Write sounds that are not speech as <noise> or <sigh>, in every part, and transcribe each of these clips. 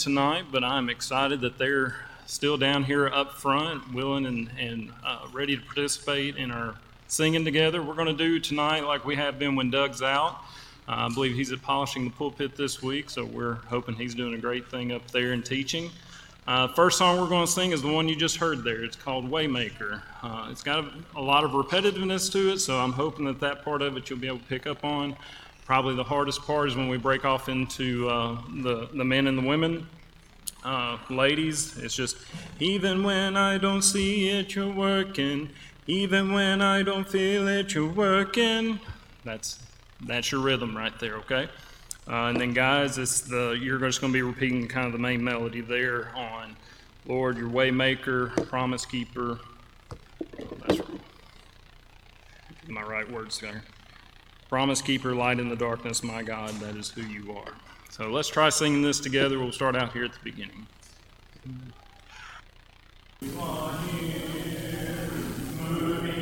tonight, but I'm excited that they're still down here up front, willing and, and uh, ready to participate in our singing together. We're going to do tonight like we have been when Doug's out. Uh, I believe he's at polishing the pulpit this week, so we're hoping he's doing a great thing up there in teaching. Uh, first song we're going to sing is the one you just heard there. It's called Waymaker. Uh, it's got a, a, lot of repetitiveness to it, so I'm hoping that that part of it you'll be able to pick up on. Probably the hardest part is when we break off into uh, the, the men and the women. Uh, ladies, it's just, even when I don't see it, you're working. Even when I don't feel it, you're working. That's, that's your rhythm right there, okay? Uh, and then, guys, it's the you're just going to be repeating kind of the main melody there on Lord, your waymaker, promise keeper. That's my right words there. Promise keeper, light in the darkness, my God, that is who you are. So let's try singing this together. We'll start out here at the beginning. That is who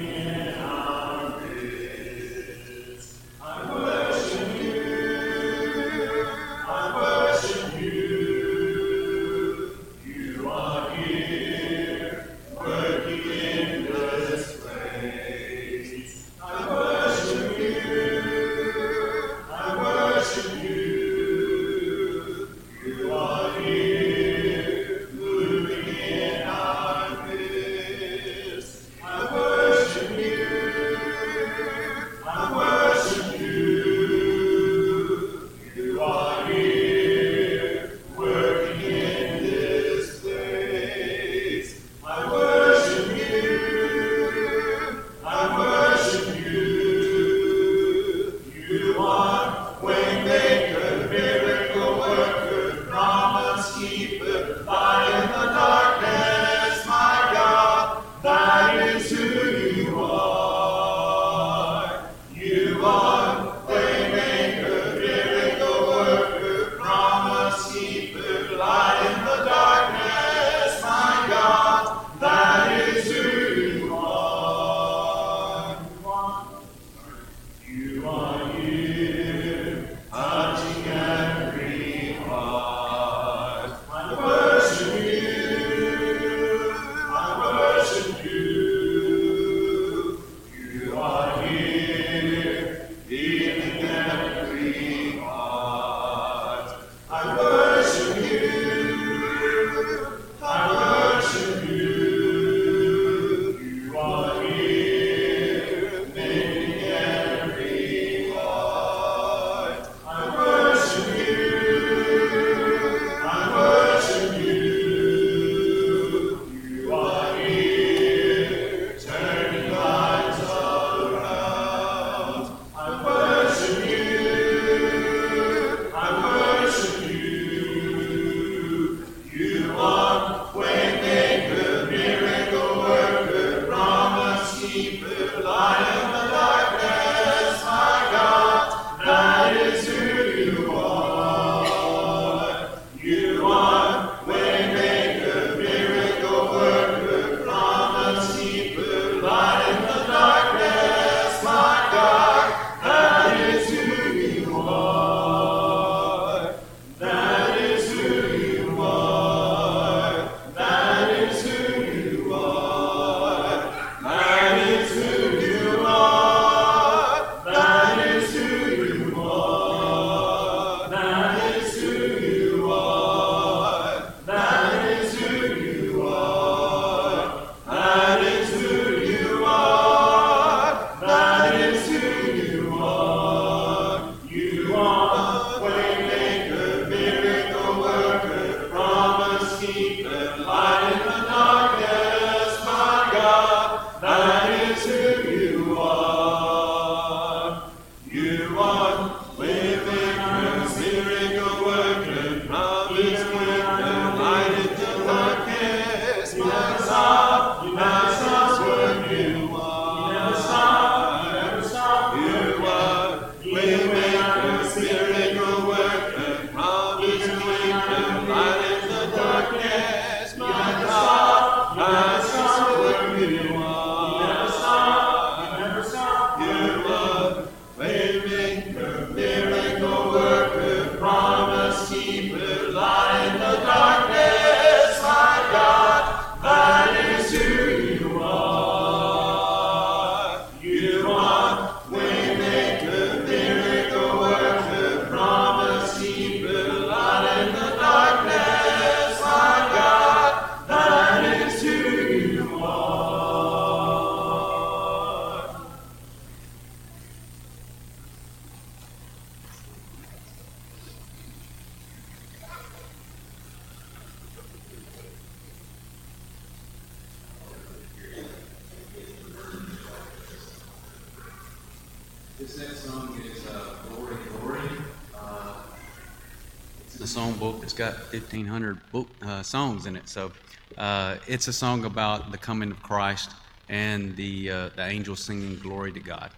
1,300 book, uh, songs in it. So uh, it's a song about the coming of Christ and the, uh, the angels singing glory to God.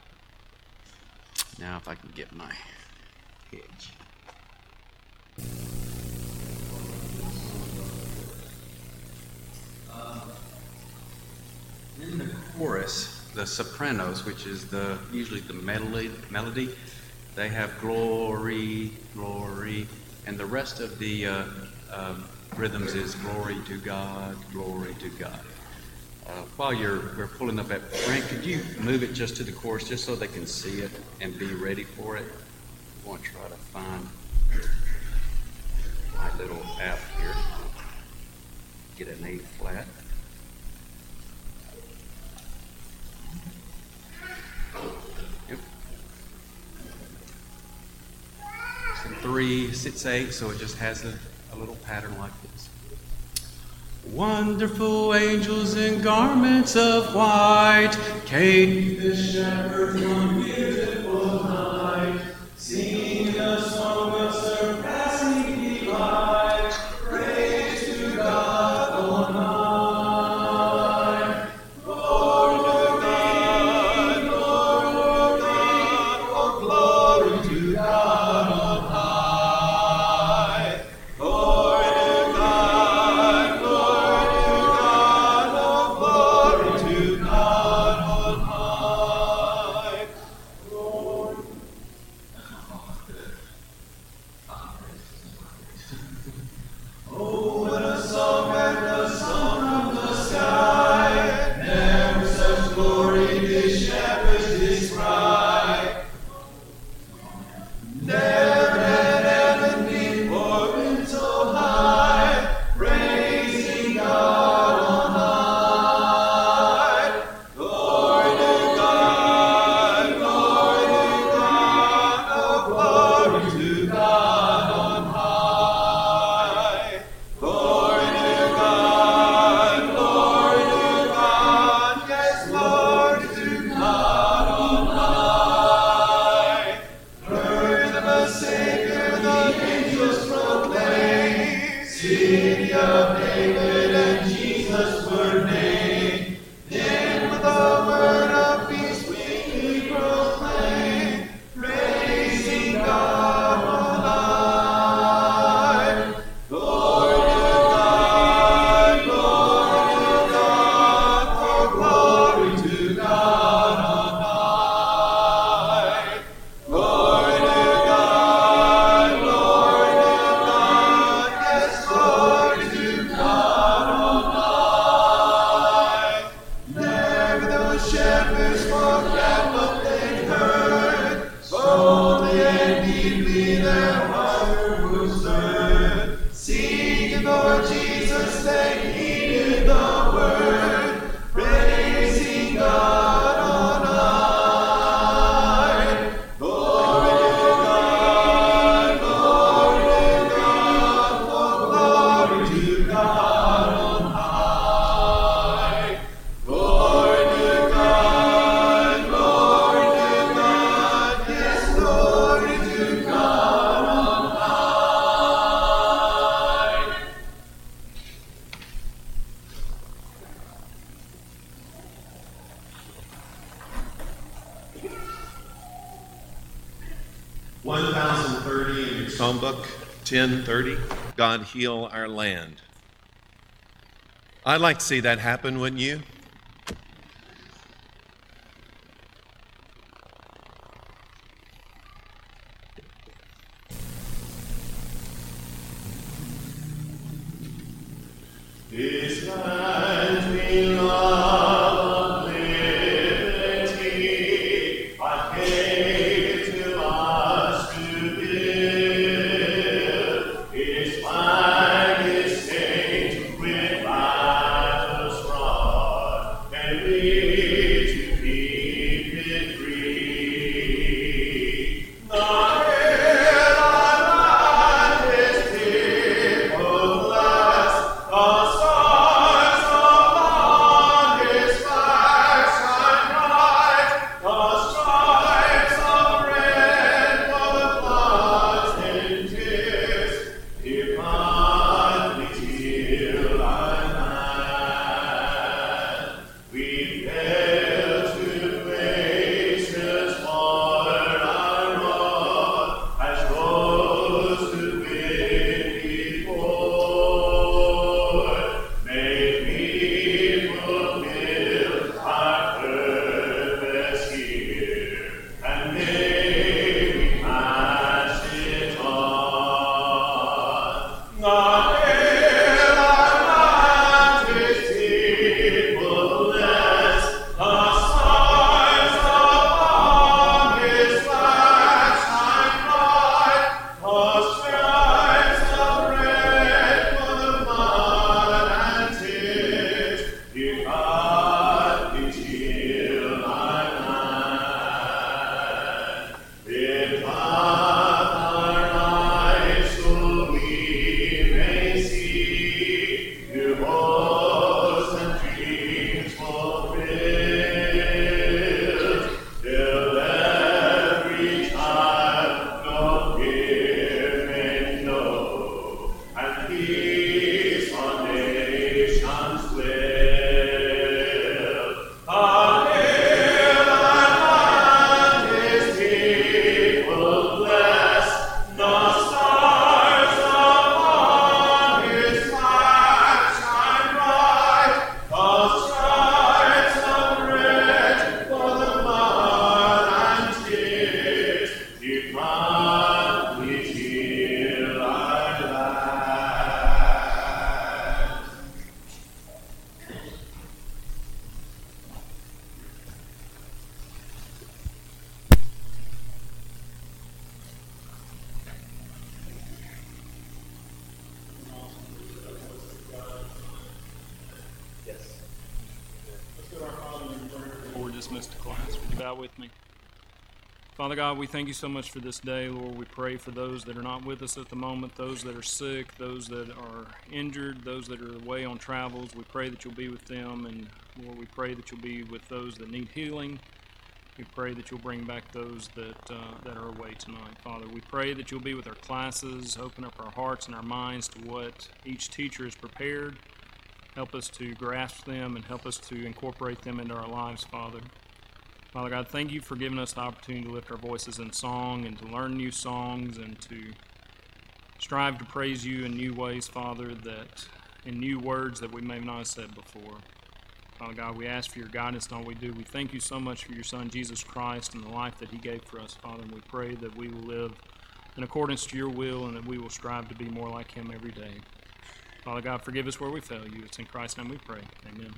Now, if I can get my hitch. Uh, in the chorus, the sopranos, which is the usually the melody, melody they have glory, glory, and the rest of the uh, uh, rhythms is glory to God, glory to God. Uh, while you're we're pulling up that, Frank, could you move it just to the chorus, just so they can see it and be ready for it? I want to try to find my little app here. Get an A flat. Yep. Three, six, eight, so it just has a little pattern like this. Wonderful angels in garments of white, came the shepherds on beautiful heal our land. I'd like to see that happen, wouldn't you? God, we thank you so much for this day. Lord, we pray for those that are not with us at the moment, those that are sick, those that are injured, those that are away on travels. We pray that you'll be with them. And Lord, we pray that you'll be with those that need healing. We pray that you'll bring back those that, uh, that are away tonight, Father. We pray that you'll be with our classes, open up our hearts and our minds to what each teacher is prepared. Help us to grasp them and help us to incorporate them into our lives, Father. Father God, thank you for giving us the opportunity to lift our voices in song and to learn new songs and to strive to praise you in new ways, Father, that in new words that we may not have said before. Father God, we ask for your guidance in all we do. We thank you so much for your Son, Jesus Christ, and the life that he gave for us, Father, and we pray that we will live in accordance to your will and that we will strive to be more like him every day. Father God, forgive us where we fail you. It's in Christ's name we pray. Amen.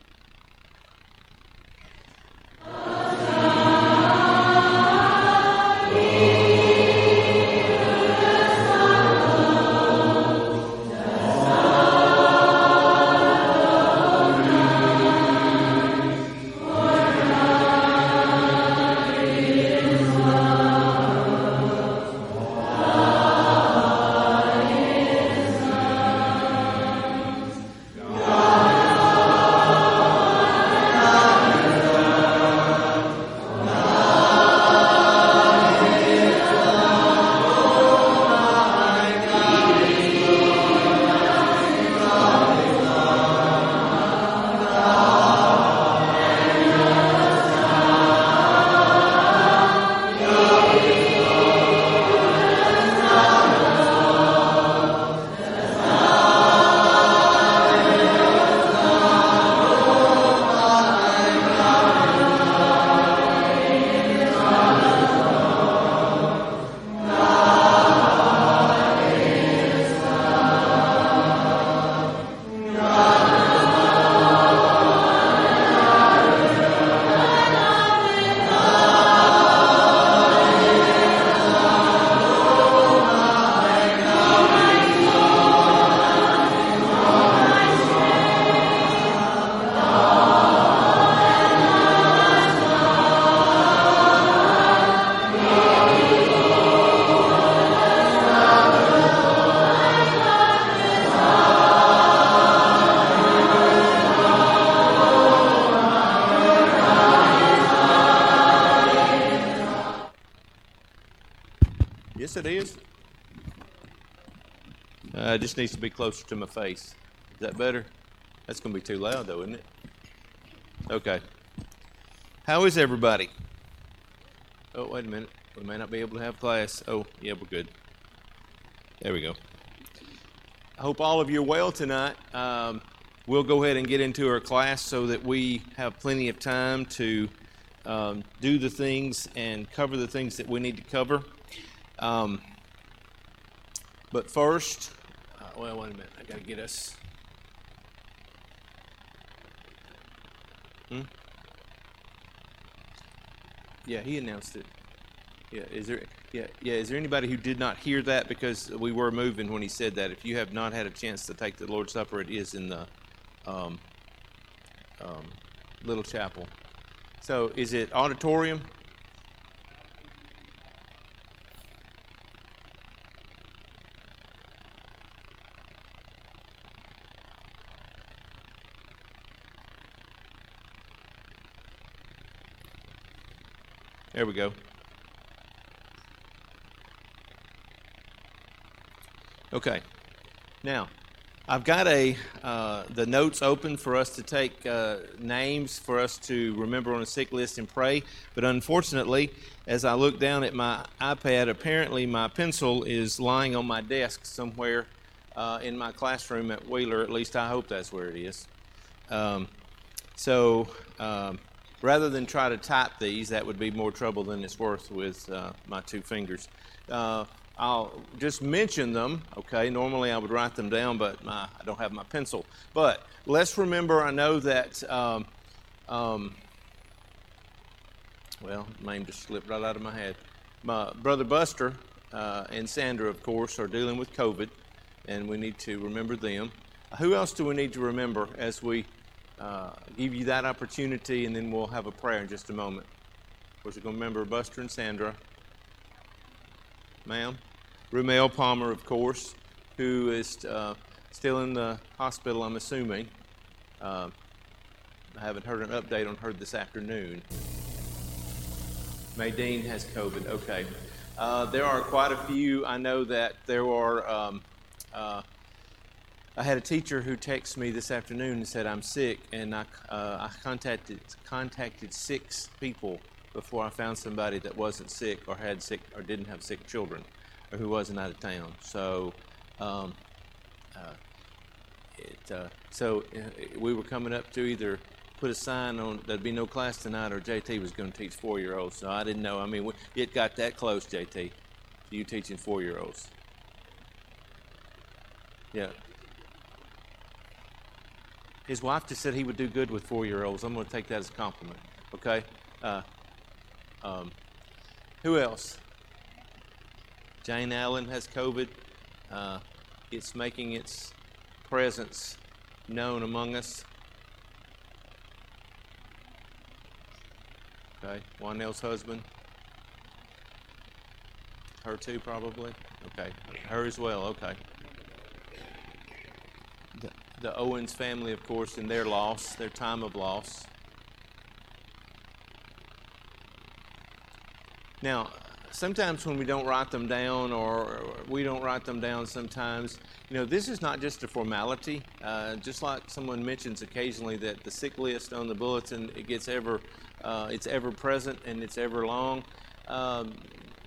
It is. Uh, it just needs to be closer to my face. Is that better? That's going to be too loud, though, isn't it? Okay. How is everybody? Oh, wait a minute. We may not be able to have class. Oh, yeah, we're good. There we go. I hope all of you are well tonight. Um, we'll go ahead and get into our class so that we have plenty of time to um, do the things and cover the things that we need to cover. Um, but first, uh, well, wait a minute. I got to get us. Hmm? Yeah, he announced it. Yeah, is there? Yeah, yeah. Is there anybody who did not hear that because we were moving when he said that? If you have not had a chance to take the Lord's Supper, it is in the um, um, little chapel. So, is it auditorium? There we go. Okay. Now, I've got a uh, the notes open for us to take uh, names for us to remember on a sick list and pray. But unfortunately, as I look down at my iPad, apparently my pencil is lying on my desk somewhere uh, in my classroom at Wheeler. At least I hope that's where it is. Um, so um, rather than try to type these, that would be more trouble than it's worth with uh, my two fingers. Uh, I'll just mention them, okay? Normally I would write them down, but my, I don't have my pencil. But let's remember, I know that, um, um, well, name just slipped right out of my head. My brother Buster uh, and Sandra, of course, are dealing with COVID, and we need to remember them. Who else do we need to remember as we uh, give you that opportunity, and then we'll have a prayer in just a moment. Of course, we're going to remember Buster and Sandra. Ma'am? Rumel Palmer, of course, who is uh, still in the hospital, I'm assuming. Uh, I haven't heard an update on her this afternoon. Maydeen has COVID. Okay. Uh, there are quite a few. I know that there are. Um, uh, I had a teacher who texted me this afternoon and said I'm sick, and I, uh, I contacted contacted six people before I found somebody that wasn't sick or had sick or didn't have sick children, or who wasn't out of town. So. Um, uh, it, uh, so uh, we were coming up to either put a sign on there'd be no class tonight or JT was going to teach four year olds. So I didn't know. I mean, it got that close, JT, you teaching four year olds. Yeah. His wife just said he would do good with four year olds. I'm going to take that as a compliment. Okay? Uh, um, who else? Jane Allen has COVID. Uh, it's making its presence known among us. Okay, Wanell's husband. Her too, probably. Okay, her as well. Okay. The, Owens family, of course, in their loss, their time of loss. Now, sometimes when we don't write them down, or we don't write them down sometimes, you know, this is not just a formality. Uh, just like someone mentions occasionally that the sick list on the bulletin, it gets ever, uh, it's ever present and it's ever long. Um,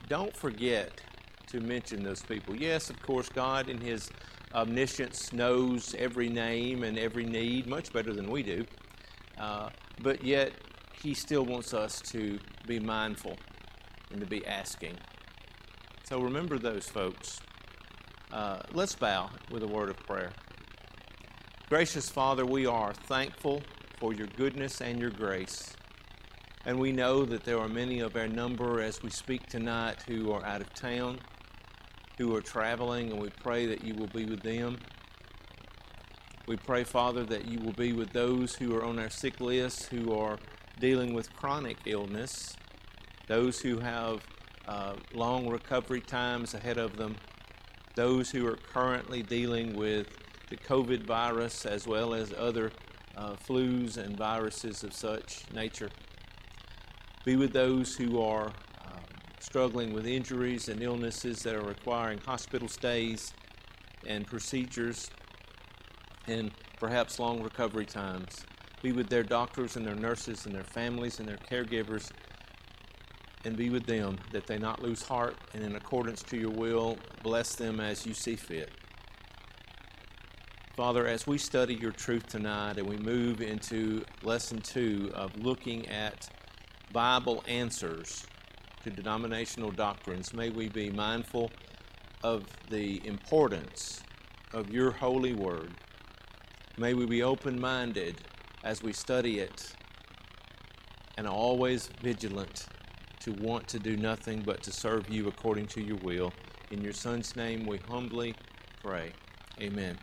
don't forget to mention those people. Yes, of course, God in His omniscience knows every name and every need much better than we do. Uh, but yet, He still wants us to be mindful and to be asking. So remember those folks. Uh, let's bow with a word of prayer. Gracious Father, we are thankful for your goodness and your grace. And we know that there are many of our number as we speak tonight who are out of town, who are traveling, and we pray that you will be with them. We pray, Father, that you will be with those who are on our sick list, who are dealing with chronic illness those who have uh, long recovery times ahead of them, those who are currently dealing with the COVID virus as well as other uh, flus and viruses of such nature. Be with those who are struggling with injuries and illnesses that are requiring hospital stays and procedures and perhaps long recovery times. Be with their doctors and their nurses and their families and their caregivers and be with them, that they not lose heart, and in accordance to your will, bless them as you see fit. Father, as we study your truth tonight and we move into lesson two of looking at Bible answers to denominational doctrines, may we be mindful of the importance of your holy word. May we be open minded as we study it and always vigilant to want to do nothing but to serve you according to your will. In your Son's name we humbly pray. Amen.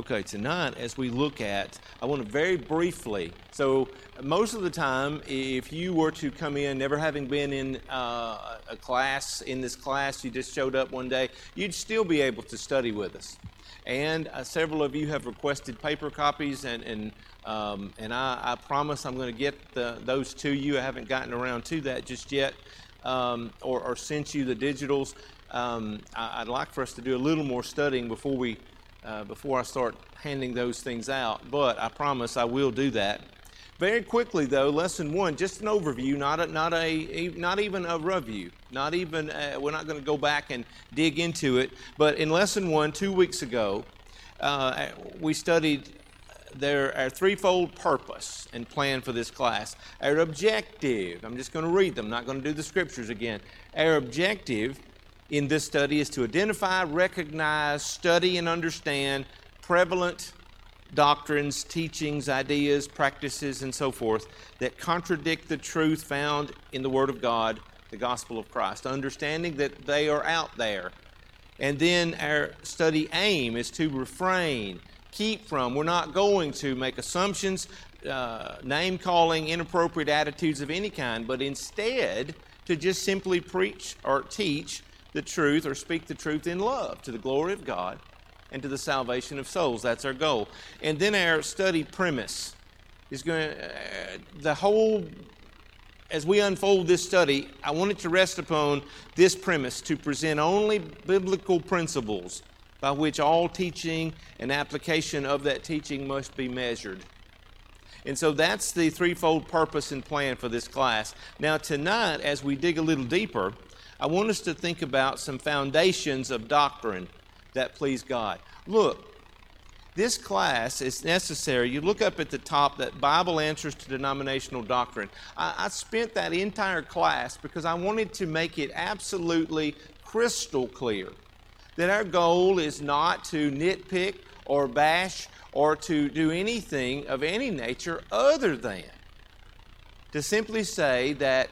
Okay, tonight as we look at, I want to very briefly. So, most of the time, if you were to come in never having been in uh, a class, in this class, you just showed up one day, you'd still be able to study with us and uh, several of you have requested paper copies, and and um, and I, I, promise I'm going to get the, those to you. I haven't gotten around to that just yet, um, or, or, sent you the digitals. Um, I, would like for us to do a little more studying before we uh, before I start handing those things out. But I promise I will do that. Very quickly, though, lesson one, just an overview, not a, not a, not even a review, not even. Uh, we're not going to go back and dig into it. But in lesson one, two weeks ago, uh, we studied their our threefold purpose and plan for this class. Our objective. I'm just going to read them. Not going to do the scriptures again. Our objective in this study is to identify, recognize, study, and understand prevalent doctrines, teachings, ideas, practices, and so forth that contradict the truth found in the Word of God, the gospel of Christ. Understanding that they are out there And then our study aim is to refrain, keep from. We're not going to make assumptions, uh, name calling, inappropriate attitudes of any kind, but instead to just simply preach or teach the truth or speak the truth in love to the glory of God and to the salvation of souls. That's our goal. And then our study premise is going to, uh, the whole, as we unfold this study, I want it to rest upon this premise to present only biblical principles by which all teaching and application of that teaching must be measured. And so that's the threefold purpose and plan for this class. Now, tonight, as we dig a little deeper, I want us to think about some foundations of doctrine that please God. Look, this class is necessary. You look up at the top that Bible Answers to Denominational Doctrine. I, I spent that entire class because I wanted to make it absolutely crystal clear that our goal is not to nitpick or bash or to do anything of any nature other than to simply say that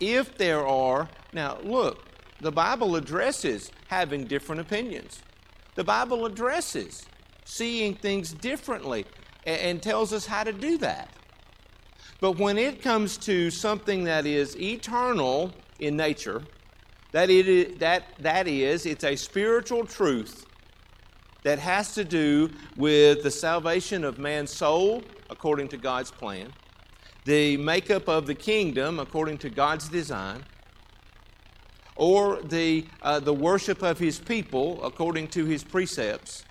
if there are, now look, the Bible addresses having different opinions. The Bible addresses seeing things differently and, tells us how to do that. But when it comes to something that is eternal in nature, that, it that, that is, it's a spiritual truth that has to do with the salvation of man's soul according to God's plan, the makeup of the kingdom according to God's design, or the, uh, the worship of his people according to his precepts,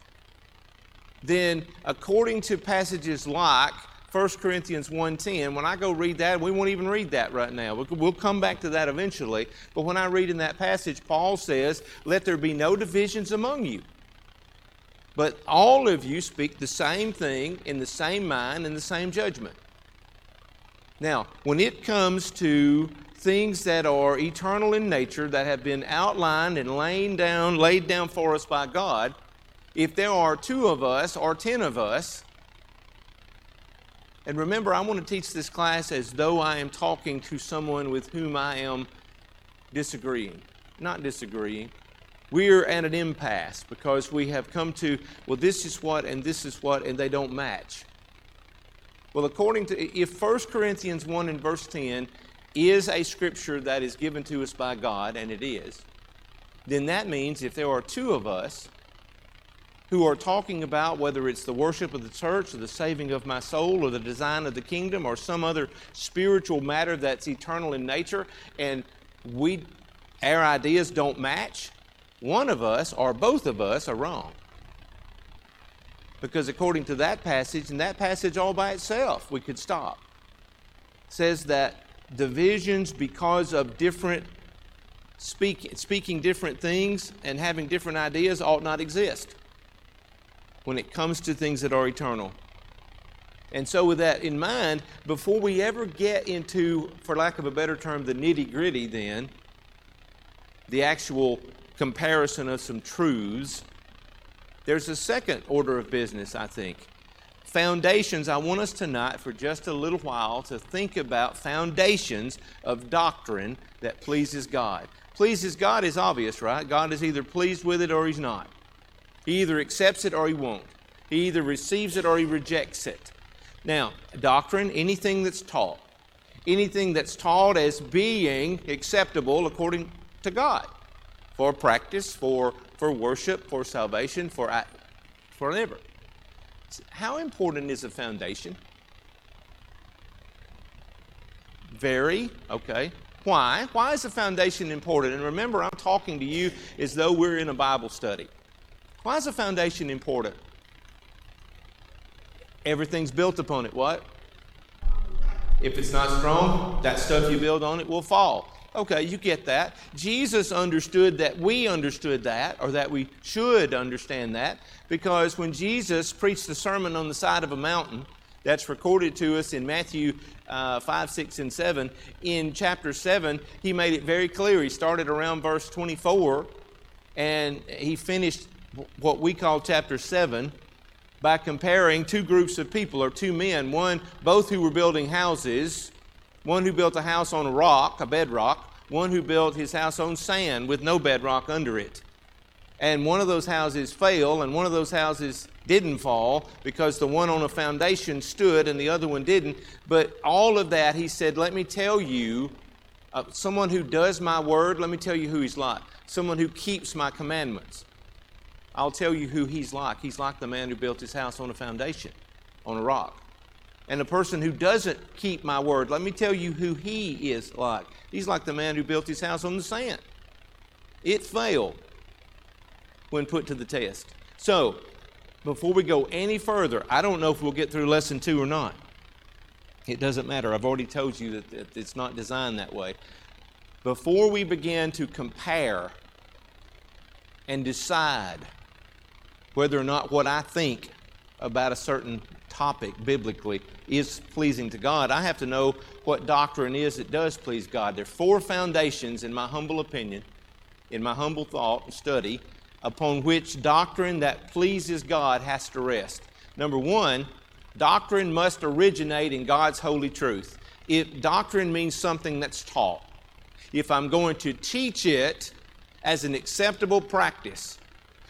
then according to passages like 1 Corinthians 1.10, when I go read that, we won't even read that right now. We'll come back to that eventually. But when I read in that passage, Paul says, Let there be no divisions among you but all of you speak the same thing in the same mind and the same judgment. Now, when it comes to things that are eternal in nature, that have been outlined and laid down, laid down for us by God, if there are two of us or ten of us, and remember, I want to teach this class as though I am talking to someone with whom I am disagreeing. Not disagreeing, we're at an impasse because we have come to, well, this is what and this is what, and they don't match. Well, according to, if 1 Corinthians 1 and verse 10 is a scripture that is given to us by God, and it is, then that means if there are two of us who are talking about whether it's the worship of the church or the saving of my soul or the design of the kingdom or some other spiritual matter that's eternal in nature, and we, our ideas don't match, one of us or both of us are wrong. Because according to that passage, and that passage all by itself, we could stop, says that divisions because of different speak, speaking different things and having different ideas ought not exist when it comes to things that are eternal. And so, with that in mind, before we ever get into, for lack of a better term, the nitty gritty, then, the actual comparison of some truths, there's a second order of business, I think. Foundations, I want us tonight for just a little while to think about foundations of doctrine that pleases God. Pleases God is obvious, right? God is either pleased with it or He's not. He either accepts it or He won't. He either receives it or He rejects it. Now, doctrine, anything that's taught, anything that's taught as being acceptable according to God for practice, for, for worship, for salvation, for, for whatever. How important is a foundation? Very, okay. Why? Why is the foundation important? And remember, I'm talking to you as though we're in a Bible study. Why is the foundation important? Everything's built upon it. What? If it's not strong, that stuff you build on it will fall. Okay, you get that. Jesus understood that we understood that, or that we should understand that, because when Jesus preached the sermon on the side of a mountain, that's recorded to us in Matthew uh, 5, 6, and 7. In chapter 7, he made it very clear. He started around verse 24, and he finished what we call chapter 7 by comparing two groups of people, or two men, one, both who were building houses one who built a house on a rock, a bedrock, one who built his house on sand with no bedrock under it. and one of those houses fell, and one of those houses didn't fall because the one on a foundation stood and the other one didn't. But all of that, he said, Let me tell you, uh, someone who does my word, let me tell you who he's like. Someone who keeps my commandments. I'll tell you who he's like. He's like the man who built his house on a foundation, on a rock. And the person who doesn't keep my word, let me tell you who he is like. He's like the man who built his house on the sand. It failed when put to the test. So, before we go any further, I don't know if we'll get through lesson two or not. It doesn't matter. I've already told you that it's not designed that way. Before we begin to compare and decide whether or not what I think about a certain topic biblically is pleasing to God, I have to know what doctrine is that does please God. There are four foundations, in my humble opinion, in my humble thought and study, upon which doctrine that pleases God has to rest. Number one, doctrine must originate in God's holy truth. If doctrine means something that's taught, if I'm going to teach it as an acceptable practice,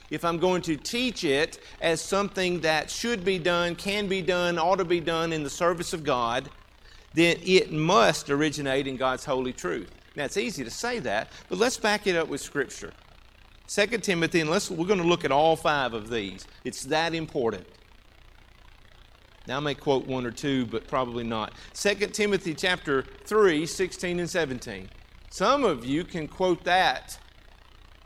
if I'm going to teach it as something that should be done, can be done, ought to be done in the service of God, then it must originate in God's holy truth. Now, it's easy to say that, but let's back it up with Scripture. 2 Timothy, and let's, we're going to look at all five of these. It's that important. Now, I may quote one or two, but probably not. 2 Timothy chapter 3, 16 and 17. Some of you can quote that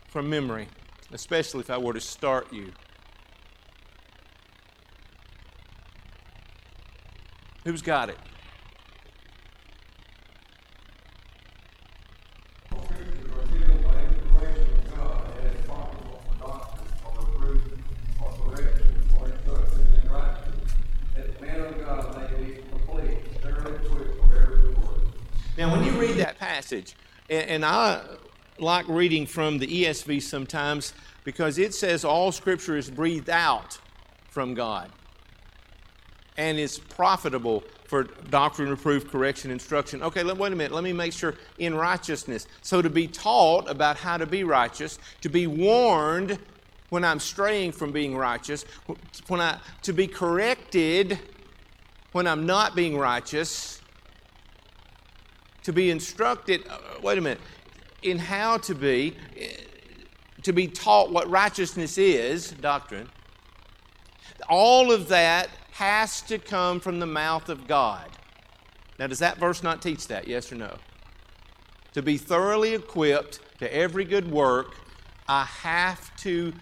from memory, especially if I were to start you. Who's got it? Now, when you read that passage, and, and I like reading from the ESV sometimes because it says all scripture is breathed out from God and is profitable for doctrine, reproof, correction, instruction. Okay, let, wait a minute. Let me make sure in righteousness. So to be taught about how to be righteous, to be warned when I'm straying from being righteous, when I to be corrected when I'm not being righteous, to be instructed, uh, wait a minute, in how to be, to be taught what righteousness is, doctrine. All of that has to come from the mouth of God. Now, does that verse not teach that? Yes or no? To be thoroughly equipped to every good work, I have to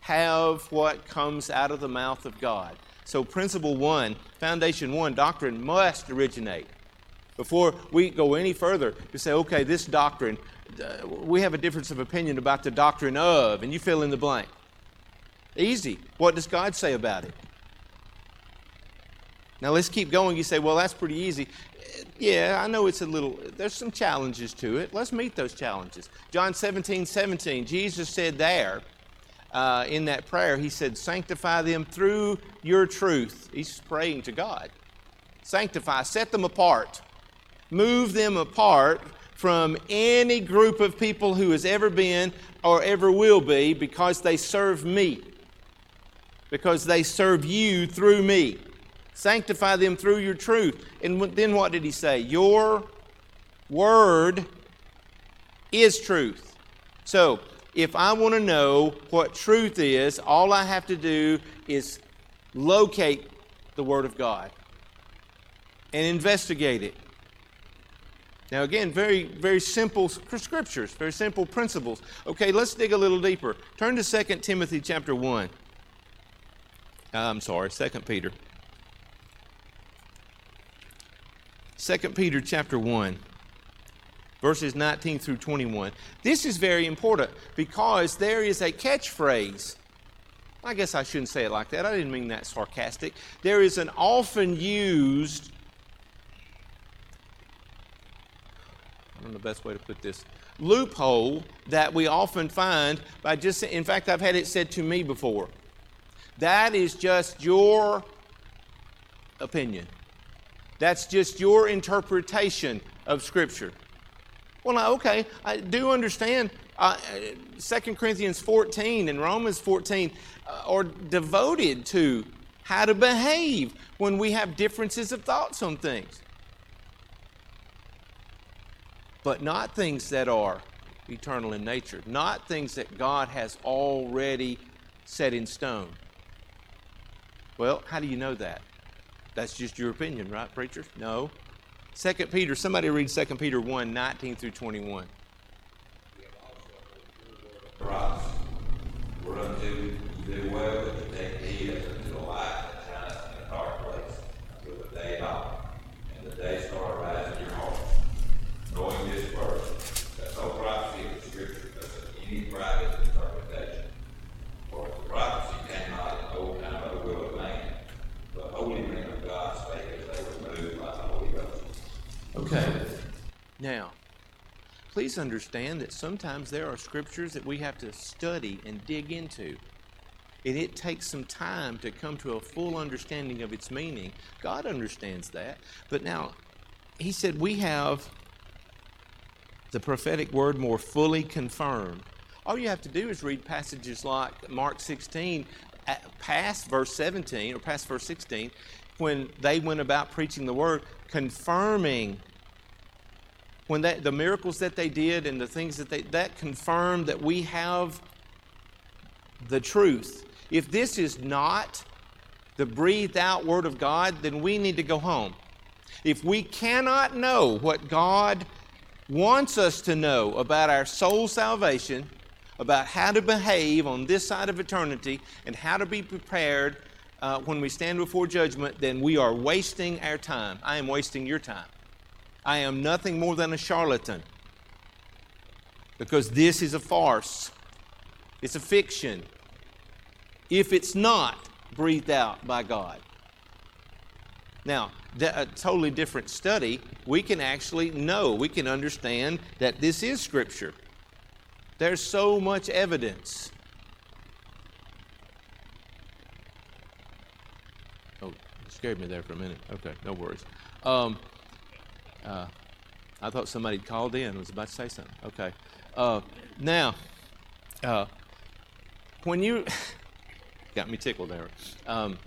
have what comes out of the mouth of God. So, principle one, foundation one, doctrine must originate before we go any further to say, okay, this doctrine, we have a difference of opinion about the doctrine of, and you fill in the blank. Easy. What does God say about it? Now let's keep going. You say, well, that's pretty easy. Yeah, I know it's a little, there's some challenges to it. Let's meet those challenges. John 17, 17, Jesus said there uh, in that prayer, He said, sanctify them through your truth. He's praying to God. Sanctify, set them apart move them apart from any group of people who has ever been or ever will be because they serve me. Because they serve you through me. Sanctify them through your truth. And then what did he say? Your word is truth. So, if I want to know what truth is, all I have to do is locate the Word of God and investigate it. Now, again, very, very simple scriptures, very simple principles. Okay, let's dig a little deeper. Turn to 2 Timothy chapter 1. Uh, I'm sorry, 2 Peter. 2 Peter chapter 1, verses 19 through 21. This is very important because there is a catchphrase. I guess I shouldn't say it like that. I didn't mean that sarcastic. There is an often used I don't know the best way to put this, loophole that we often find by just, in fact, I've had it said to me before. That is just your opinion. That's just your interpretation of Scripture. Well, now, okay, I do understand. uh, 2 Corinthians 14 and Romans 14 uh, are devoted to how to behave when we have differences of thoughts on things. But not things that are eternal in nature, not things that God has already set in stone. Well, how do you know that? That's just your opinion, right, preacher? No. Second Peter, somebody read 2 Peter 1, 19 through 21. Christ, whereunto you do well to take heed unto the light that shineth in a dark place, until the day dawn, and the day star arise in your hearts. Knowing this first, that no prophecy of the Scripture does of any private interpretation. For the prophecy came not in old time by the will of man, but holy men of God spake as they were moved by the Holy Ghost. Okay. Now, please understand that sometimes there are scriptures that we have to study and dig into. And it takes some time to come to a full understanding of its meaning. God understands that. But now, He said we have the prophetic word more fully confirmed. All you have to do is read passages like Mark 16, uh, past verse 17 or past verse 16, when they went about preaching the word, confirming when that the miracles that they did and the things that they that confirmed that we have the truth. If this is not the breathed out word of God, then we need to go home. If we cannot know what God wants us to know about our soul salvation, about how to behave on this side of eternity, and how to be prepared uh, when we stand before judgment, then we are wasting our time. I am wasting your time. I am nothing more than a charlatan because this is a farce. It's a fiction. If it's not breathed out by God. Now, a totally different study, we can actually know, we can understand that this is Scripture. There's so much evidence. Oh, scared me there for a minute. Okay, no worries. Um, uh, I thought somebody called in was about to say something. Okay. Uh, now, uh, when you <laughs> got me tickled there. Um,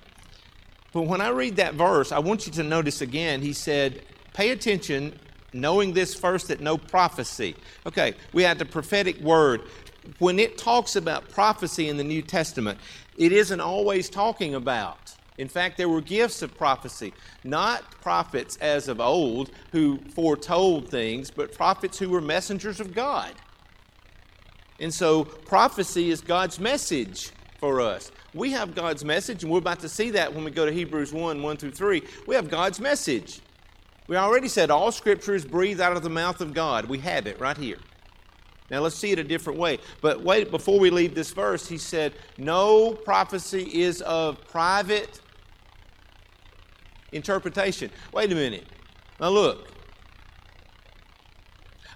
but when I read that verse, I want you to notice again, he said, pay attention, knowing this first that no prophecy. Okay, we had the prophetic word. When it talks about prophecy in the New Testament, it isn't always talking about. In fact, there were gifts of prophecy, not prophets as of old who foretold things, but prophets who were messengers of God. And so, prophecy is God's message for us. We have God's message, and we're about to see that when we go to Hebrews 1 1 through 3. We have God's message. We already said all scripture is breathed out of the mouth of God. We have it right here. Now let's see it a different way. But wait, before we leave this verse, he said, No prophecy is of private interpretation. Wait a minute. Now look.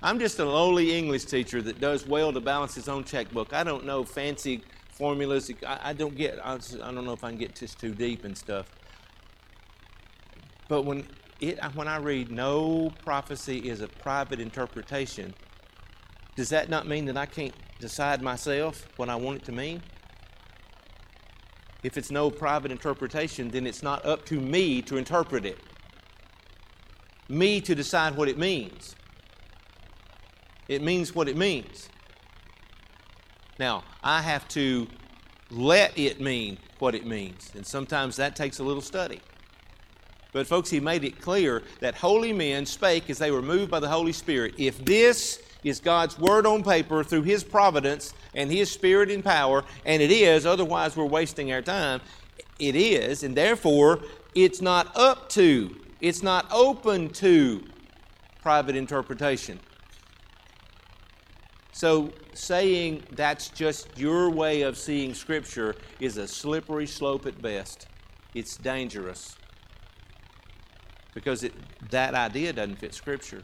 I'm just a lowly English teacher that does well to balance his own checkbook. I don't know fancy formulas. I, I don't get, I, I don't know if I can get just too deep and stuff. But when, it, when I read no prophecy is a private interpretation, does that not mean that I can't decide myself what I want it to mean? If it's no private interpretation, then it's not up to me to interpret it, me to decide what it means. It means what it means. Now, I have to let it mean what it means, and sometimes that takes a little study. But, folks, he made it clear that holy men spake as they were moved by the Holy Spirit. If this is God's word on paper through his providence and his spirit and power, and it is, otherwise we're wasting our time. It is, and therefore it's not up to, it's not open to private interpretation. So, saying that's just your way of seeing Scripture is a slippery slope at best. It's dangerous because it, that idea doesn't fit Scripture.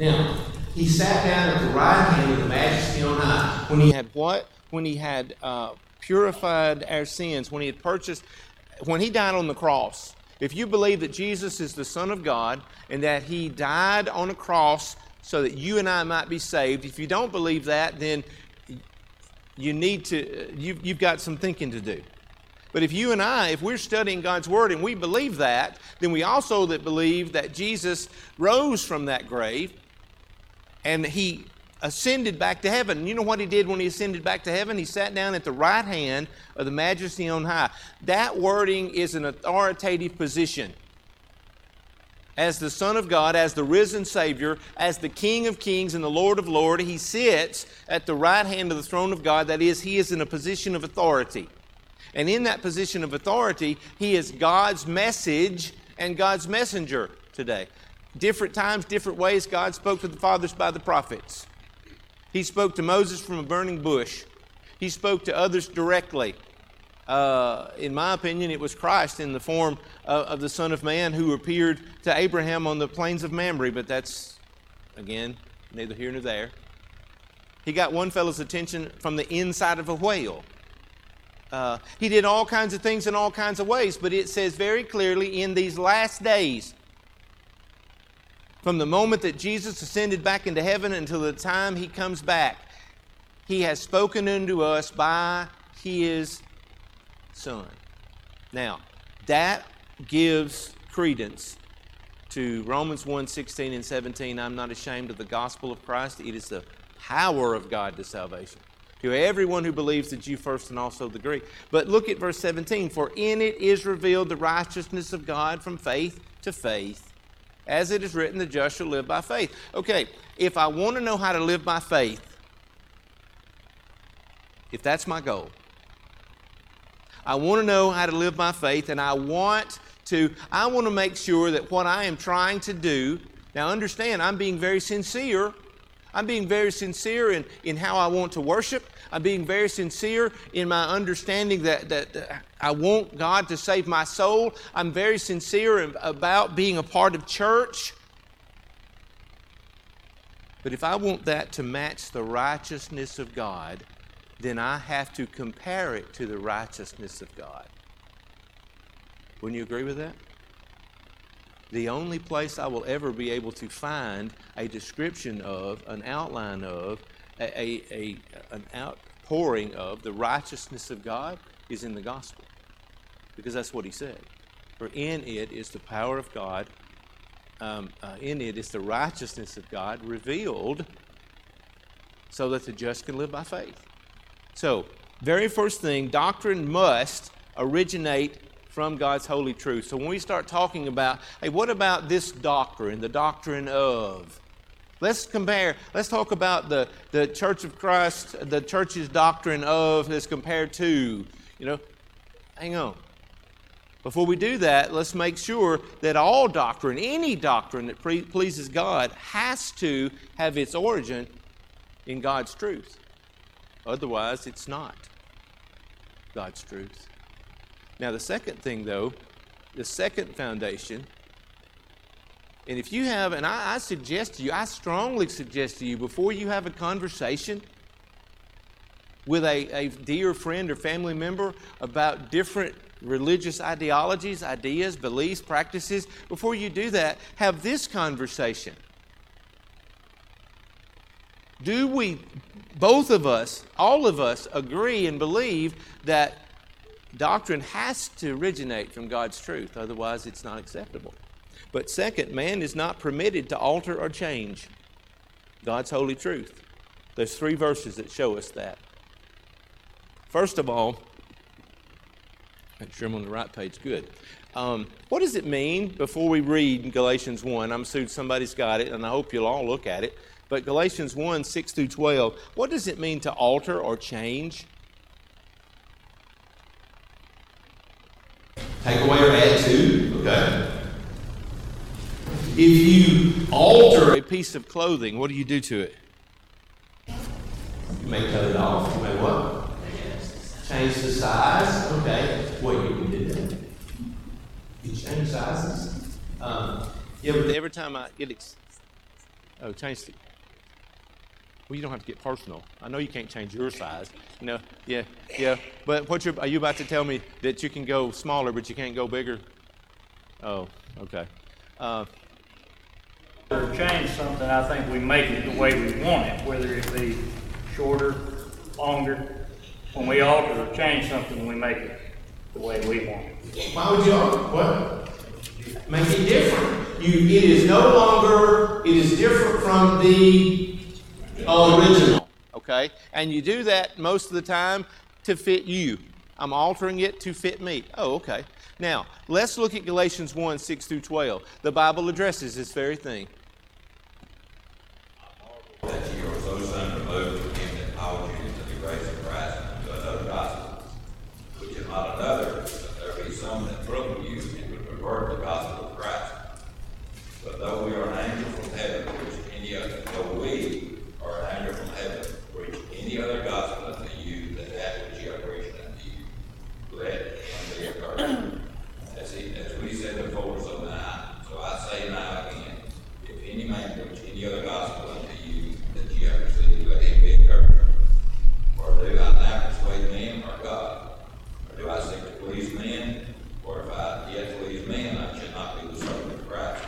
all He sat down at the right hand of the majesty on high. When he had what? When he had uh, purified our sins, when he had purchased, when he died on the cross. If you believe that Jesus is the Son of God and that he died on a cross so that you and I might be saved, if you don't believe that, then you need to, you've, you've got some thinking to do. But if you and I, if we're studying God's Word and we believe that, then we also that believe that Jesus rose from that grave and he ascended back to heaven. You know what he did when he ascended back to heaven? He sat down at the right hand of the majesty on high. That wording is an authoritative position. As the Son of God, as the risen Savior, as the King of kings and the Lord of lords, he sits at the right hand of the throne of God. That is, he is in a position of authority. And in that position of authority, he is God's message and God's messenger today. Different times, different ways, God spoke to the fathers by the prophets. He spoke to Moses from a burning bush. He spoke to others directly. Uh, in my opinion, it was Christ in the form of, of, the Son of Man who appeared to Abraham on the plains of Mamre, but that's, again, neither here nor there. He got one fellow's attention from the inside of a whale. Uh, he did all kinds of things in all kinds of ways, but it says very clearly in these last days, from the moment that Jesus ascended back into heaven until the time he comes back, he has spoken unto us by his Son. Now, that gives credence to Romans 1 16 and 17. I'm not ashamed of the gospel of Christ, it is the power of God to salvation to everyone who believes the Jew first and also the Greek. But look at verse 17. For in it is revealed the righteousness of God from faith to faith. As it is written, the just shall live by faith. Okay, if I want to know how to live by faith, if that's my goal, I want to know how to live by faith, and I want to, I want to make sure that what I am trying to do, now understand, I'm being very sincere. I'm being very sincere in, in how I want to worship. I'm being very sincere in my understanding that, that, I want God to save my soul. I'm very sincere about being a part of church. But if I want that to match the righteousness of God, then I have to compare it to the righteousness of God. Wouldn't you agree with that? The only place I will ever be able to find a description of, an outline of, a, a, a, an outpouring of the righteousness of God is in the gospel. Because that's what he said. For in it is the power of God, um, uh, in it is the righteousness of God revealed so that the just can live by faith. So, very first thing, doctrine must originate from God's holy truth. So when we start talking about, hey, what about this doctrine, the doctrine of? Let's compare, let's talk about the, the Church of Christ, the church's doctrine of as compared to, you know, hang on. Before we do that, let's make sure that all doctrine, any doctrine that pre- pleases God, has to have its origin in God's truth. Otherwise, it's not God's truth. Now, the second thing, though, the second foundation and if you have, and I, I, suggest to you, I strongly suggest to you, before you have a conversation with a, a dear friend or family member about different religious ideologies, ideas, beliefs, practices, before you do that, have this conversation. Do we, both of us, all of us, agree and believe that doctrine has to originate from God's truth, otherwise, it's not acceptable? But second, man is not permitted to alter or change God's holy truth. There's three verses that show us that. First of all, make sure I'm on the right page. Good. Um, what does it mean before we read Galatians 1? I'm assuming somebody's got it, and I hope you'll all look at it. But Galatians 1 6 through 12, what does it mean to alter or change? Take away add to. Okay. If you alter a piece of clothing, what do you do to it? You may cut it off. You may what? Change the size. Okay. What you did that? You change sizes. Um, yeah, but every time I get ex- oh, change the Well, you don't have to get personal. I know you can't change your size. You know, yeah, yeah. But what you're, are you about to tell me that you can go smaller, but you can't go bigger? Oh, okay. Uh, or change something, I think we make it the way we want it, whether it be shorter, longer. When we alter or change something, we make it the way we want it. Why would you alter? What? Make it different. You, it is no longer, it is different from the original. Okay? And you do that most of the time to fit you. I'm altering it to fit me. Oh, okay. Now, let's look at Galatians 1 6 through 12. The Bible addresses this very thing. That ye are so soon removed from him that called you into the grace of Christ unto another gospel, which is not another, but there be some that trouble you and would pervert the gospel of Christ. But though we are an angel from heaven, which any other, though we are an angel from heaven, preach any other gospel unto you than that which ye are preaching unto you, let him be accursed. As he, as we said before, so now, so I say now again, if any man preach any other gospel unto you that ye have received, let him be accursed. For do I now persuade men or God? Or do I seek to please men? For if I yet please men, I should not be the servant of Christ.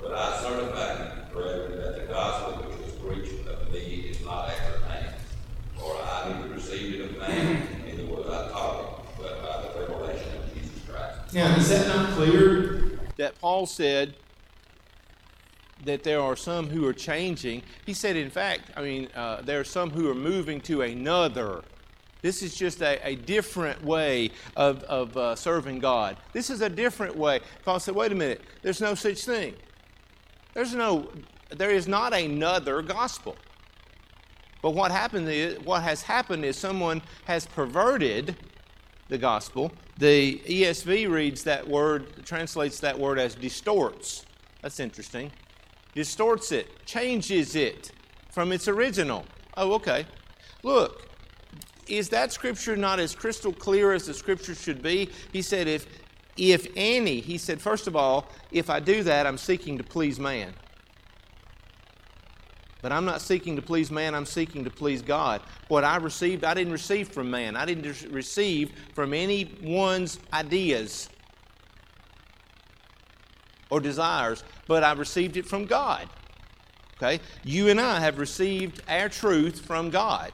But I certify you, brethren, that the gospel which was preached of me is not after man. For I neither received it of man, neither was I taught it, but by the revelation of Jesus Christ. Now, is that not clear? That Paul said that there are some who are changing. He said, in fact, I mean, uh, there are some who are moving to another. This is just a, a different way of, of uh, serving God. This is a different way. Paul said, wait a minute, there's no such thing. There's no, there is not another gospel. But what happened is, what has happened is someone has perverted the gospel. The ESV reads that word, translates that word as distorts. That's interesting. Distorts it, changes it from its original. Oh, okay. Look, is that scripture not as crystal clear as the scripture should be? He said, if, if any, he said, first of all, if I do that, I'm seeking to please man. But I'm not seeking to please man, I'm seeking to please God. What I received, I didn't receive from man. I didn't receive from anyone's ideas or desires, but I received it from God. Okay? You and I have received our truth from God.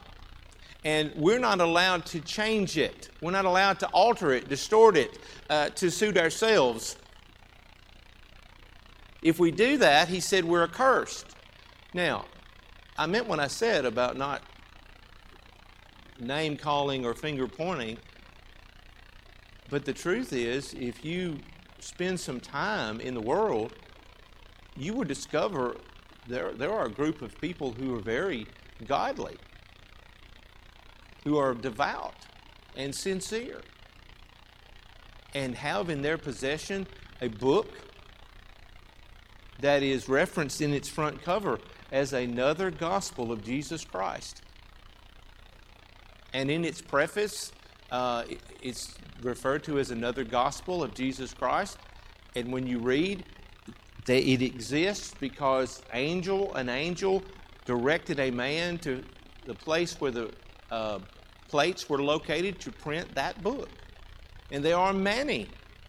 And we're not allowed to change it. We're not allowed to alter it, distort it uh, to suit ourselves. If we do that, he said we're accursed. Now, I meant when I said about not name calling or finger pointing, but the truth is, if you spend some time in the world, you will discover there, there are a group of people who are very godly, who are devout and sincere, and have in their possession a book that is referenced in its front cover as another gospel of Jesus Christ. And in its preface, uh, it's referred to as another gospel of Jesus Christ. And when you read, that it exists because angel, an angel directed a man to the place where the uh, plates were located to print that book. And there are many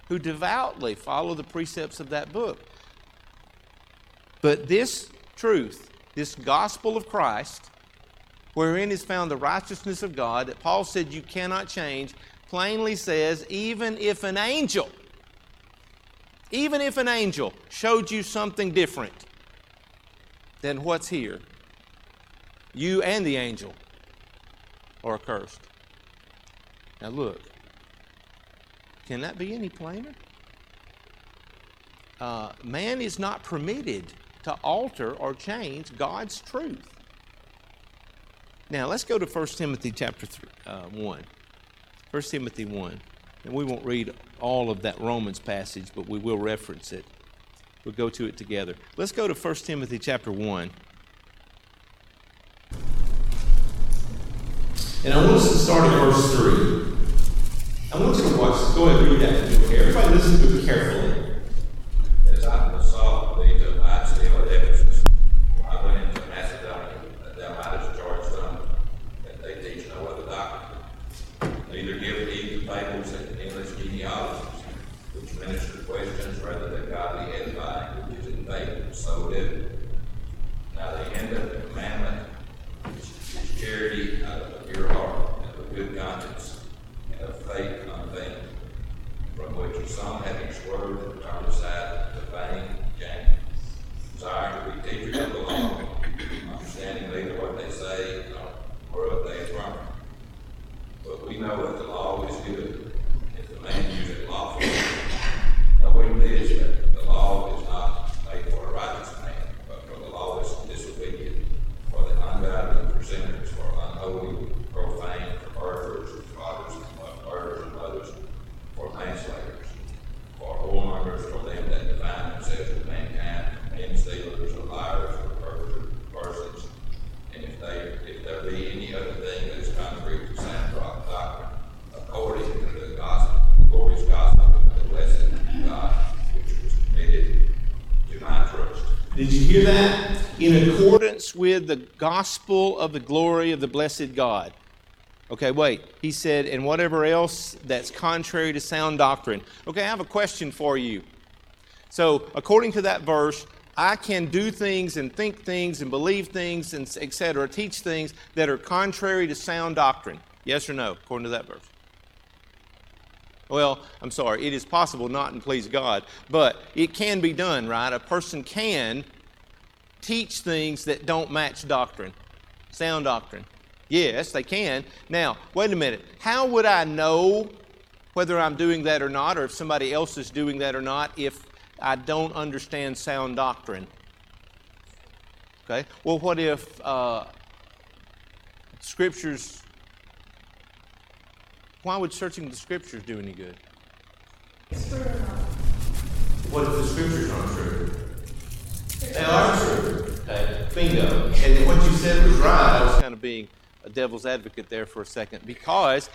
who devoutly follow the precepts of that book. But this truth, this gospel of Christ, wherein is found the righteousness of God, that Paul said you cannot change, plainly says, even if an angel, even if an angel showed you something different than what's here, you and the angel are accursed. Now look, can that be any plainer? Uh, man is not permitted to alter or change God's truth. Now let's go to 1 Timothy chapter three, uh, 1. 1 Timothy 1. And we won't read all of that Romans passage, but we will reference it. We'll go to it together. Let's go to 1 Timothy chapter 1. And I want us to start at verse 3. I want you to watch. Go ahead and read that me. Everybody listen to it carefully. As I saw these of my still at Ephesus, I went into Macedonia, that thou mightest minister questions rather than godly edifying, which is in faith, so live. Now the end of the commandment is charity out of a pure heart, and of a good conscience, and of faith unfeigned, from which some having swerved and turned aside to vain gain, desire to be teachers of the law, understanding neither what they say nor whereof they affirm. But we know that the law is good, if the man use it lawfully. Knowing this, that the law is not made for a righteous man, but for the lawless and disobedient, for the ungodly, for sinners, for unholy, profane, for murderers, for fathers, and murderers and mothers, for manslayers, for whoremongers, for them that define themselves with mankind, men stealers, or liars, or perjured persons. And if they, if there be any other thing that is contrary to sound doc- doctrine, according to the gospel, the glorious gospel of the blessed God, which was committed to my trust. Did you hear that? in with the gospel of the glory of the blessed God. Okay, wait. He said, and whatever else that's contrary to sound doctrine. Okay, I have a question for you. So, according to that verse, I can do things and think things and believe things and etc., teach things that are contrary to sound doctrine. Yes or no, according to that verse? Well, I'm sorry, it is possible not and please God, but it can be done, right? A person can teach things that don't match doctrine, sound doctrine. Yes, they can. Now, wait a minute. How would I know whether I'm doing that or not, or if somebody else is doing that or not, if I don't understand sound doctrine? Okay. Well, what if uh, scriptures? Why would searching the scriptures do any good? What if the scriptures aren't true? They are true. Okay, bingo. And what you said was right. I was kind of being a devil's advocate there for a second because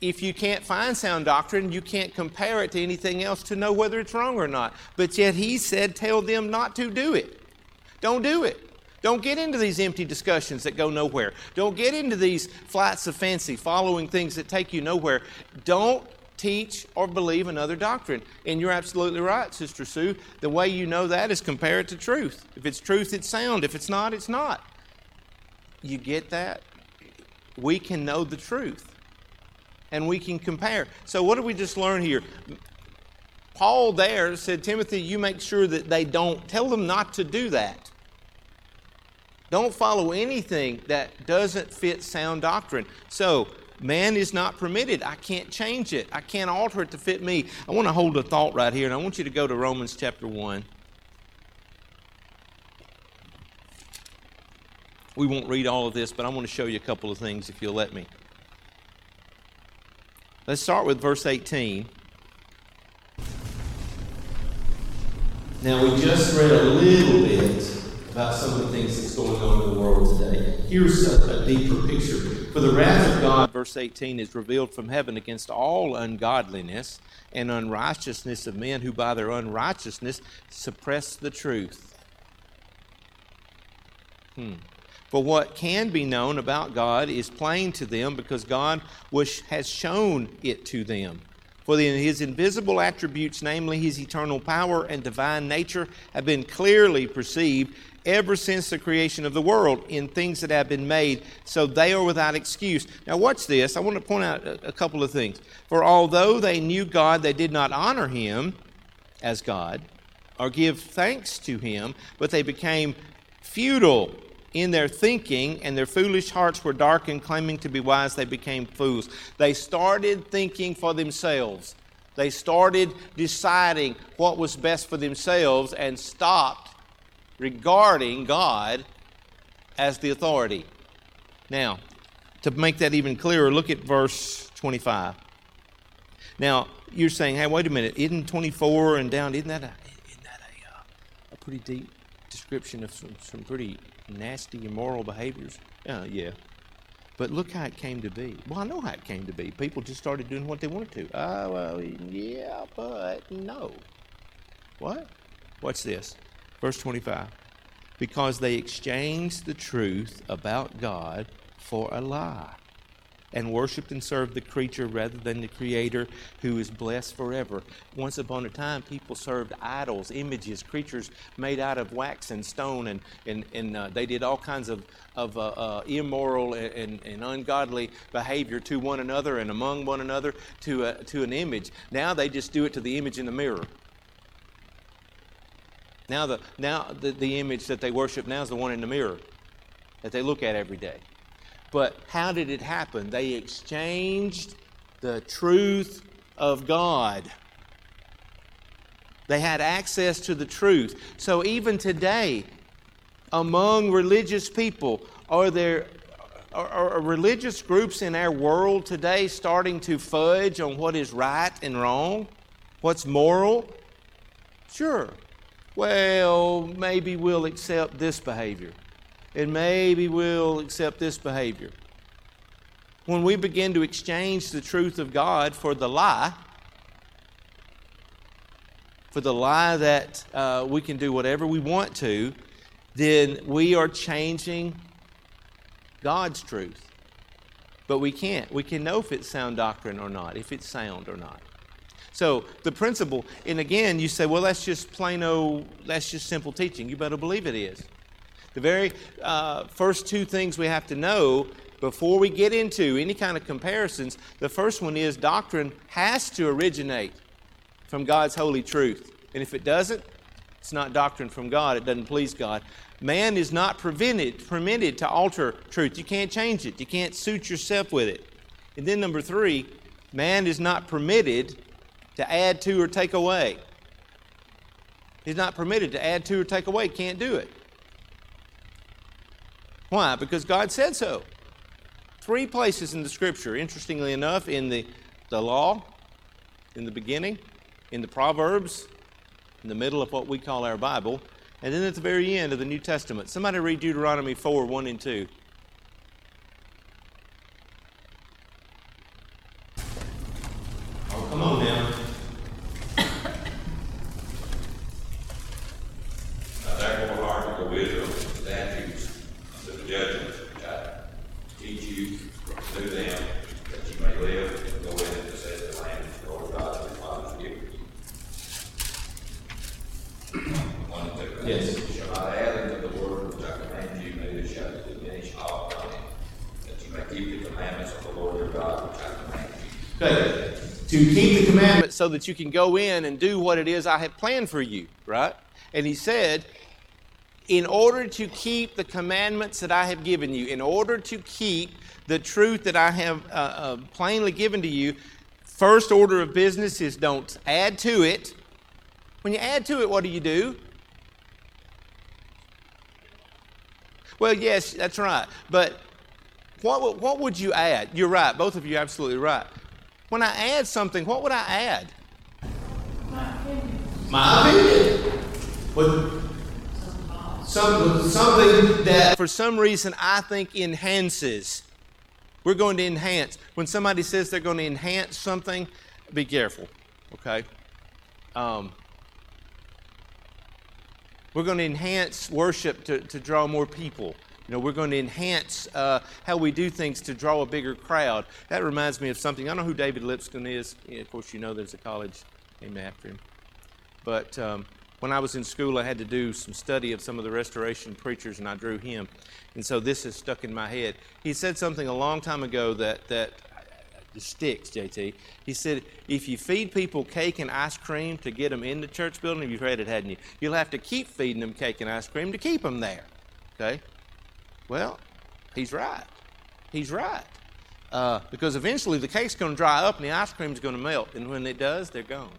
if you can't find sound doctrine, you can't compare it to anything else to know whether it's wrong or not. But yet he said, tell them not to do it. Don't do it. Don't get into these empty discussions that go nowhere. Don't get into these flights of fancy, following things that take you nowhere. Don't teach or believe another doctrine. And you're absolutely right, Sister Sue. The way you know that is compare it to truth. If it's truth, it's sound. If it's not, it's not. You get that? We can know the truth and we can compare. So, what did we just learn here? Paul there said, Timothy, you make sure that they don't, tell them not to do that. Don't follow anything that doesn't fit sound doctrine. So, man is not permitted. I can't change it, I can't alter it to fit me. I want to hold a thought right here, and I want you to go to Romans chapter 1. We won't read all of this, but I want to show you a couple of things if you'll let me. Let's start with verse 18. Now, we just read a little bit about some of the things that's going on in the world today. Here's a, a deeper picture. For the wrath of God, Verse 18 is revealed from heaven against all ungodliness and unrighteousness of men who by their unrighteousness suppress the truth. Hmm. For what can be known about God is plain to them because God was, has shown it to them. For the, his invisible attributes, namely his eternal power and divine nature, have been clearly perceived ever since the creation of the world in things that have been made, so they are without excuse. Now, watch this. I want to point out a, couple of things. For although they knew God, they did not honor him as God or give thanks to him, but they became futile in their thinking, and their foolish hearts were darkened, claiming to be wise, they became fools. They started thinking for themselves. They started deciding what was best for themselves and stopped regarding God as the authority. Now, to make that even clearer, look at verse 25. Now, you're saying, hey, wait a minute, isn't 24 and down, isn't that a, isn't that a, uh, a pretty deep description of some, some pretty nasty, immoral behaviors? Uh, yeah. But look how it came to be. Well, I know how it came to be. People just started doing what they wanted to. Oh, well, yeah, but no. What? What's this. Verse 25. Because they exchanged the truth about God for a lie and worshiped and served the creature rather than the Creator who is blessed forever. Once upon a time, people served idols, images, creatures made out of wax and stone, and, and, and uh, they did all kinds of, of uh, uh, immoral and, and, and, ungodly behavior to one another and among one another to, a, to an image. Now they just do it to the image in the mirror. Now, the, now the, the image that they worship now is the one in the mirror that they look at every day. But how did it happen? They exchanged the truth of God. They had access to the truth. So even today, among religious people, are there are, are, religious groups in our world today starting to fudge on what is right and wrong? What's moral? Sure. Well, maybe we'll accept this behavior and maybe we'll accept this behavior. When we begin to exchange the truth of God for the lie, for the lie that uh, we can do whatever we want to, then we are changing God's truth. But we can't. We can know if it's sound doctrine or not, if it's sound or not. So the principle, and again, you say, well, that's just plain old, that's just simple teaching. You better believe it is. The very uh, first two things we have to know before we get into any kind of comparisons the first one is doctrine has to originate from God's holy truth. And if it doesn't, it's not doctrine from God. It doesn't please God. Man is not prevented, permitted to alter truth. You can't change it, you can't suit yourself with it. And then, number three, man is not permitted to add to or take away. He's not permitted to add to or take away, can't do it. Why? Because God said so. Three places in the scripture, interestingly enough, in the, the law, in the beginning, in the Proverbs, in the middle of what we call our Bible, and then at the very end of the New Testament. Somebody read Deuteronomy 4 1 and 2. Oh, come on now. So that you can go in and do what it is I have planned for you, right? And he said, in order to keep the commandments that I have given you, in order to keep the truth that I have uh, uh, plainly given to you, first order of business is don't add to it. When you add to it, what do you do? Well, yes, that's right. But what, what would you add? You're right. Both of you absolutely right. When I add something, what would I add? My opinion. But some, something that. For some reason, I think enhances. We're going to enhance. When somebody says they're going to enhance something, be careful, okay? Um, we're going to enhance worship to, to draw more people. You know, we're going to enhance uh, how we do things to draw a bigger crowd. That reminds me of something. I don't know who David Lipscomb is. Yeah, of course, you know there's a college named after him. But um, when I was in school, I had to do some study of some of the restoration preachers, and I drew him. And so this is stuck in my head. He said something a long time ago that, that sticks, JT. He said, if you feed people cake and ice cream to get them in the church building, you've read it, hadn't you? You'll have to keep feeding them cake and ice cream to keep them there. Okay? Well, he's right. He's right. Uh, because eventually the cake's going to dry up and the ice cream's going to melt. And when it does, they're gone.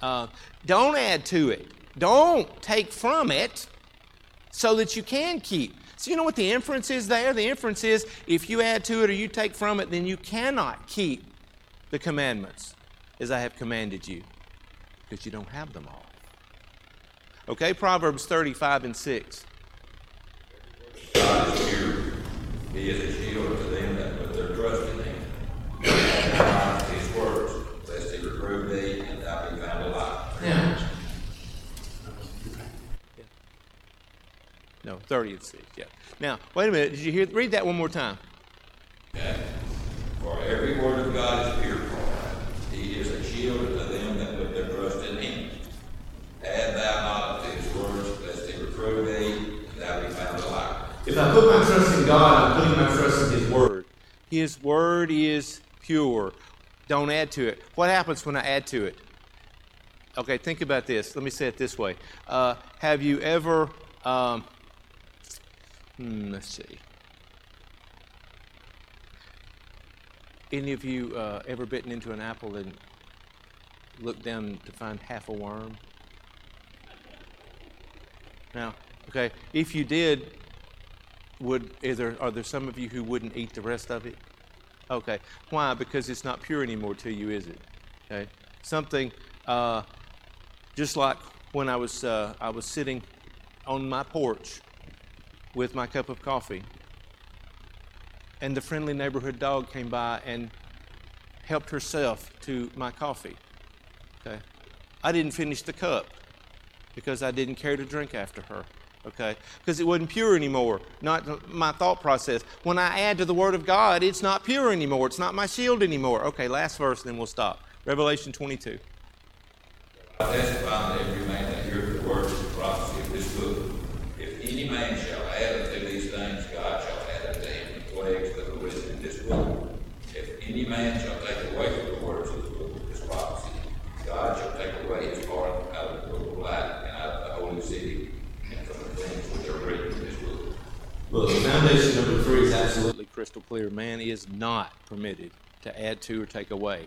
Uh, don't add to it. Don't take from it so that you can keep. So, you know what the inference is there? The inference is if you add to it or you take from it, then you cannot keep the commandments as I have commanded you because you don't have them all. Okay, Proverbs 35 and 6. God is here. He is a shield to them that put their trust in him. His words, lest he reprove thee and thou be found alive. Yeah. No, 30 and 6, yeah. Now, wait a minute. Did you hear? Read that one more time. Okay. For every word of God is pure. He is a shield to them that put their trust in him. Add thou not to his words, lest he reprove thee, and thou be found a liar. If I put my trust in God, I'm putting my trust in His Word. His word is pure. Don't add to it. What happens when I add to it? Okay, think about this. Let me say it this way. Uh, have you ever, um, hmm, let's see. Any of you uh, ever bitten into an apple and looked down to find half a worm? Now, okay, if you did, would is there are there some of you who wouldn't eat the rest of it? Okay, why? Because it's not pure anymore to you, is it? Okay, something uh, just like when I was uh, I was sitting on my porch with my cup of coffee, and the friendly neighborhood dog came by and helped herself to my coffee. Okay, I didn't finish the cup because I didn't care to drink after her. Okay, because it wasn't pure anymore. Not my thought process. When I add to the Word of God, it's not pure anymore. It's not my shield anymore. Okay, last verse, then we'll stop. Revelation 22. I testify that every man that heareth the words of the prophecy of this book, if any man shall add unto these things, God shall add unto him the plagues that are written in this book. If any man shall take away from the words of the book of this prophecy, God shall take away his part out of the book of life and out of the holy city, and from the things which are written in this book. Look, foundation number three is absolutely Absolutely crystal clear. Man is not permitted to add to or take away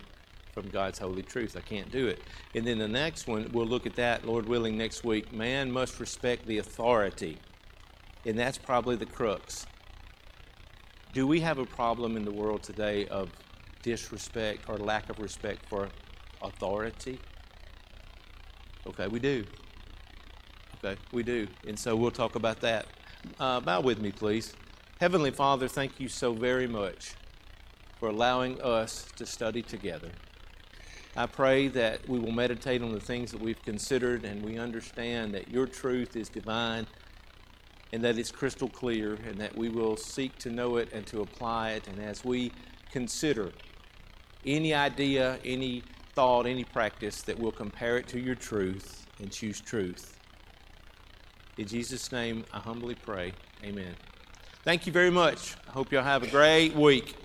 from God's holy truth. I can't do it. And then the next one, we'll look at that, Lord willing, next week. Man must respect the authority. And that's probably the crux. Do we have a problem in the world today of disrespect or lack of respect for authority? Okay, we do. Okay, we do. And so we'll talk about that. Uh, bow with me, please. Heavenly Father, thank you so very much for allowing us to study together. I pray that we will meditate on the things that we've considered and we understand that your truth is divine and that it's crystal clear and that we will seek to know it and to apply it. And as we consider any idea, any thought, any practice, that we'll compare it to your truth and choose truth. In Jesus' name, I humbly pray. Amen. Thank you very much. I hope y'all have a great week.